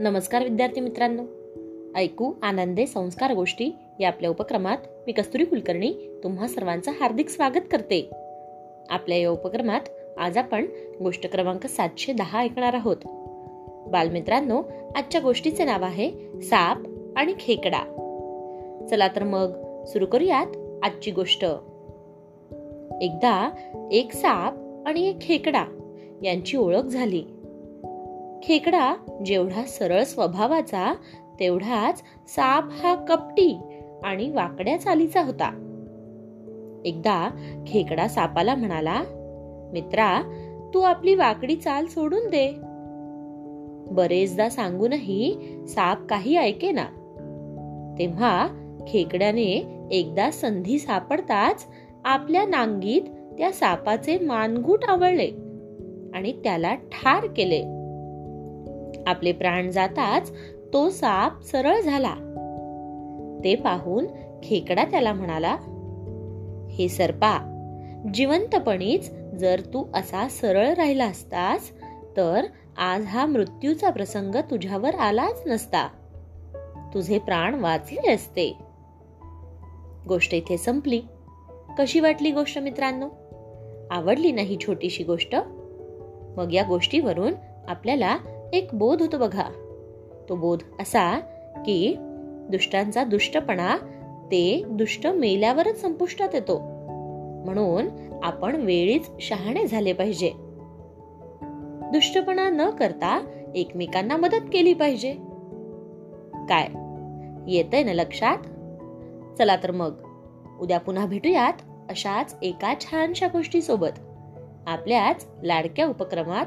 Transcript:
नमस्कार विद्यार्थी मित्रांनो. ऐकू आनंदे संस्कार गोष्टी या आपल्या उपक्रमात मी कस्तुरी कुलकर्णी तुम्हा सर्वांचं हार्दिक स्वागत करते. आपल्या या उपक्रमात आज आपण गोष्ट क्रमांक सातशे दहा ऐकणार आहोत. बालमित्रांनो आजच्या गोष्टीचे नाव आहे साप आणि खेकडा. चला तर मग सुरू करूयात आजची गोष्ट. एकदा एक साप आणि एक खेकडा यांची ओळख झाली. खेकडा जेवढा सरळ स्वभावाचा तेवढाच साप हा कपटी आणि वाकड्या चालीचा होता. एकदा खेकडा सापाला म्हणाला मित्रा तू आपली वाकडी चाल सोडून दे. बरेचदा सांगूनही साप काही ऐके ना तेव्हा खेकड्याने एकदा संधी सापडताच आपल्या नांगीत त्या सापाचे मानगूट आवळले आणि त्याला ठार केले. आपले प्राण जाताच तो साप सरळ झाला. ते पाहून खेकडा त्याला म्हणाला हे सरपा जिवंतपणीच जर तू असा सरळ राहिला असतास तर आज हा मृत्यूचा प्रसंग तुझ्यावर आलाच नसता. तुझे प्राण वाचले असते. गोष्ट इथे संपली. कशी वाटली गोष्ट मित्रांनो? आवडली नाही छोटीशी गोष्ट? मग या गोष्टीवरून आपल्याला एक बोध होतो बघा. तो बोध असा की दुष्टांचा दुष्टपणा ते दुष्ट मेल्यावरच संपुष्टात येतो. म्हणून आपण वेळीच शहाणे झाले पाहिजे. दुष्टपणा न करता एकमेकांना मदत केली पाहिजे. काय? येतंय ना लक्षात? चला तर मग. उद्या पुन्हा भेटूयात अशाच एका छानशा गोष्टी सोबत आपल्याच लाडक्या उपक्रमात